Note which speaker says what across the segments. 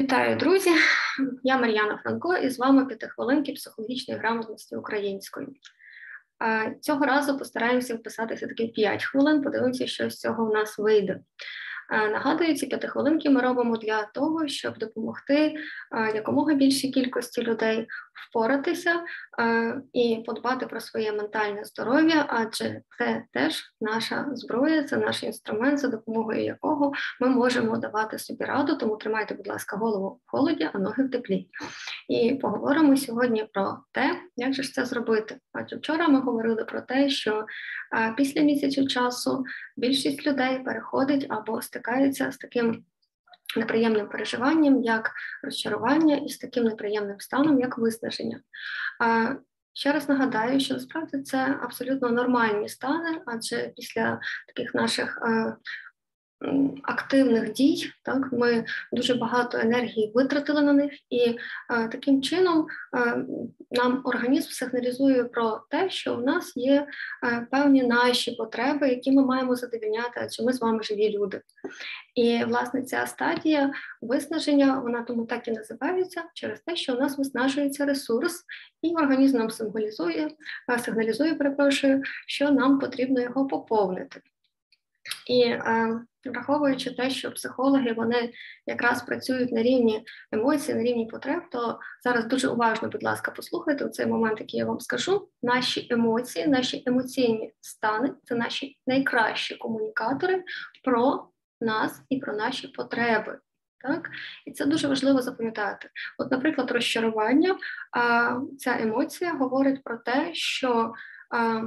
Speaker 1: Вітаю, друзі! Я Мар'яна Франко і з вами п'ятихвилинки психологічної грамотності української. Цього разу постараємося вписатися таки 5 хвилин, подивимося, що з цього в нас вийде. Нагадую, ці п'ятихвилинки ми робимо для того, щоб допомогти якомога більшій кількості людей впоратися і подбати про своє ментальне здоров'я, адже це теж наша зброя, це наш інструмент, за допомогою якого ми можемо давати собі раду. Тому тримайте, будь ласка, голову в холоді, а ноги в теплі. І поговоримо сьогодні про те, як же ж це зробити. Адже вчора ми говорили про те, що після місяцю часу більшість людей переходить або стикаються з таким неприємним переживанням, як розчарування, і з таким неприємним станом, як виснаження. Ще раз нагадаю, що насправді це абсолютно нормальні стани, адже після таких наших е, активних дій. Так Ми дуже багато енергії витратили на них, і е, таким чином е, нам організм сигналізує про те, що у нас є е, певні наші потреби, які ми маємо задовільняти, адже ми з вами живі люди. І власне ця стадія виснаження, вона тому так і називається через те, що у нас виснажується ресурс, і організм нам сигналізує, е, сигналізує, перепрошую, що нам потрібно його поповнити. І е, враховуючи те, що психологи вони якраз працюють на рівні емоцій, на рівні потреб, то зараз дуже уважно, будь ласка, послухайте у цей момент, який я вам скажу. Наші емоції, наші емоційні стани це наші найкращі комунікатори про нас і про наші потреби. Так, і це дуже важливо запам'ятати. От, наприклад, розчарування, а, ця емоція говорить про те, що а,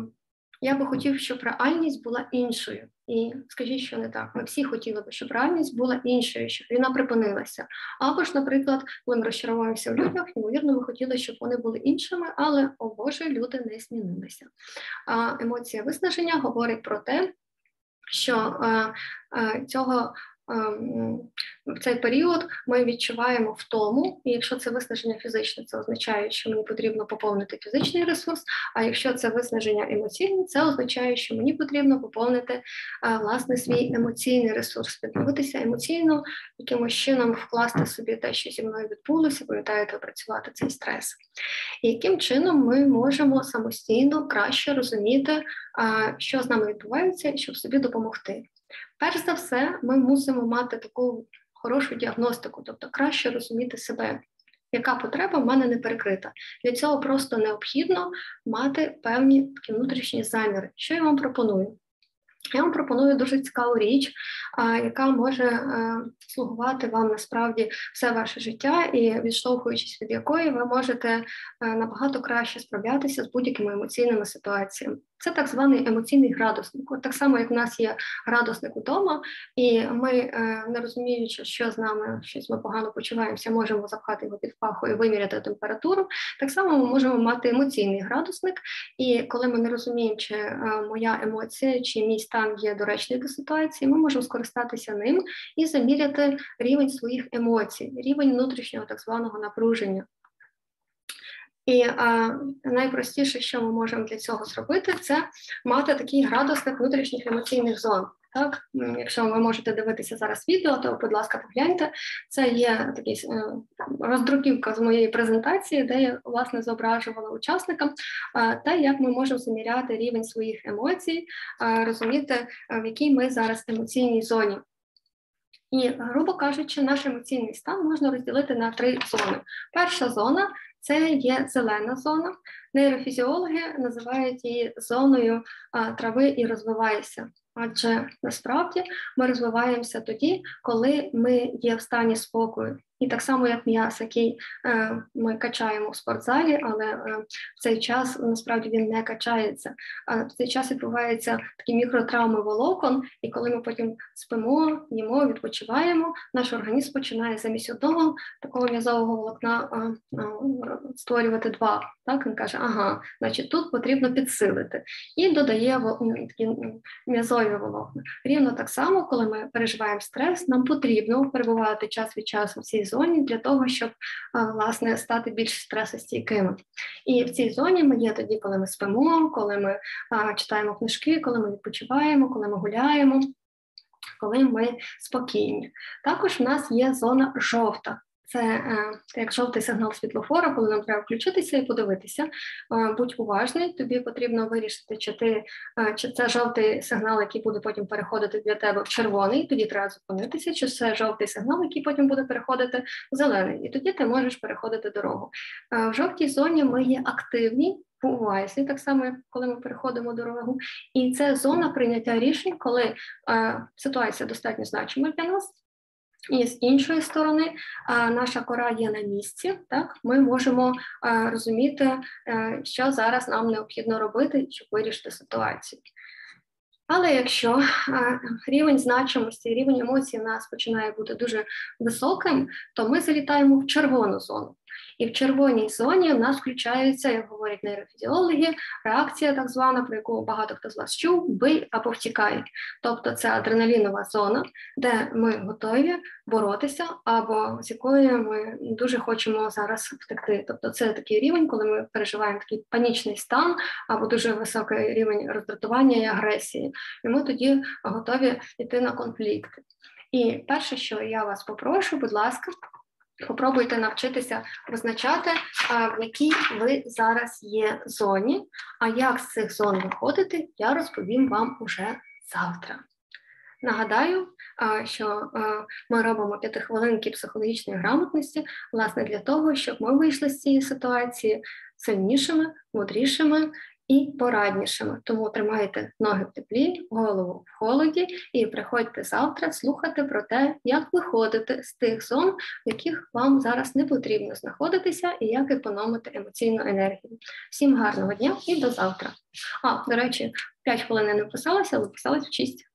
Speaker 1: я би хотів, щоб реальність була іншою. І скажіть, що не так. Ми всі хотіли би, щоб реальність була іншою, щоб війна припинилася. Або ж, наприклад, коли ми розчарувалися в людях, ймовірно, ми хотіли, щоб вони були іншими, але о Боже, люди не змінилися. А емоція виснаження говорить про те, що е, е, цього в цей період ми відчуваємо втому, і якщо це виснаження фізичне, це означає, що мені потрібно поповнити фізичний ресурс. А якщо це виснаження емоційне, це означає, що мені потрібно поповнити е, власне свій емоційний ресурс, відновитися емоційно, якимось чином вкласти собі те, що зі мною відбулося, пам'ятаєте, опрацювати цей стрес. І яким чином ми можемо самостійно краще розуміти, що з нами відбувається, щоб собі допомогти. Перш за все, ми мусимо мати таку хорошу діагностику, тобто краще розуміти себе, яка потреба в мене не перекрита. Для цього просто необхідно мати певні такі внутрішні заміри. Що я вам пропоную? Я вам пропоную дуже цікаву річ, яка може е, слугувати вам насправді все ваше життя, і відштовхуючись від якої ви можете е, набагато краще справлятися з будь-якими емоційними ситуаціями. Це так званий емоційний градусник. От так само, як в нас є градусник удома, і ми, е, не розуміючи, що з нами щось ми погано почуваємося, можемо запхати його під паху і виміряти температуру. Так само ми можемо мати емоційний градусник, і коли ми не розуміємо, чи моя емоція, чи мій стан є доречний до ситуації, ми можемо скористатися ним і заміряти рівень своїх емоцій, рівень внутрішнього так званого напруження. І а, найпростіше, що ми можемо для цього зробити, це мати такий градусник внутрішніх емоційних зон. Так, якщо ви можете дивитися зараз відео, то, будь ласка, погляньте. Це є такий е, роздруківка з моєї презентації, де я власне зображувала учасникам, те, як ми можемо заміряти рівень своїх емоцій, розуміти, в якій ми зараз емоційній зоні. І, грубо кажучи, наш емоційний стан можна розділити на три зони. Перша зона це є зелена зона. Нейрофізіологи називають її зоною трави і розвивайся. Адже насправді ми розвиваємося тоді, коли ми є в стані спокою. І так само, як м'яс, який е, ми качаємо в спортзалі, але е, в цей час насправді він не качається. А в цей час відбуваються такі мікротравми волокон, і коли ми потім спимо, їмо, відпочиваємо, наш організм починає замість одного такого м'язового волокна е, створювати два. Так він каже, ага, значить тут потрібно підсилити і додає такі м'язові волокна. Рівно так само, коли ми переживаємо стрес, нам потрібно перебувати час від часу в цій зоні для того, щоб власне стати більш стресостійкими. І в цій зоні ми є тоді, коли ми спимо, коли ми читаємо книжки, коли ми відпочиваємо, коли ми гуляємо. Коли ми спокійні. Також в нас є зона жовта. Це е, як жовтий сигнал світлофора, коли нам треба включитися і подивитися. Е, будь уважний, тобі потрібно вирішити, чи ти е, чи це жовтий сигнал, який буде потім переходити для тебе в червоний, тоді треба зупинитися, чи це жовтий сигнал, який потім буде переходити в зелений, і тоді ти можеш переходити дорогу. В жовтій зоні ми є активні. Увазі, так само, як коли ми переходимо дорогу, і це зона прийняття рішень, коли е, ситуація достатньо значима для нас, і з іншої сторони, наша кора є на місці. Так, ми можемо розуміти, е, що зараз нам необхідно робити, щоб вирішити ситуацію. Але якщо рівень значимості, рівень емоцій в нас починає бути дуже високим, то ми залітаємо в червону зону. І в червоній зоні в нас включається, як говорять нейрофізіологи, реакція, так звана, про яку багато хто з вас чув, бий або втікай. Тобто це адреналінова зона, де ми готові боротися, або з якої ми дуже хочемо зараз втекти. Тобто, це такий рівень, коли ми переживаємо такий панічний стан або дуже високий рівень роздратування і агресії, і ми тоді готові йти на конфлікти. І перше, що я вас попрошу, будь ласка. Попробуйте навчитися визначати, в якій ви зараз є зоні. А як з цих зон виходити, я розповім вам уже завтра. Нагадаю, що ми робимо п'ятихвилинки психологічної грамотності, власне, для того, щоб ми вийшли з цієї ситуації сильнішими, мудрішими і пораднішими. Тому тримайте ноги в теплі, голову в холоді, і приходьте завтра слухати про те, як виходити з тих зон, в яких вам зараз не потрібно знаходитися, і як економити емоційну енергію. Всім гарного дня і до завтра. А, до речі, 5 хвилин я не писалася, але писалась в 6.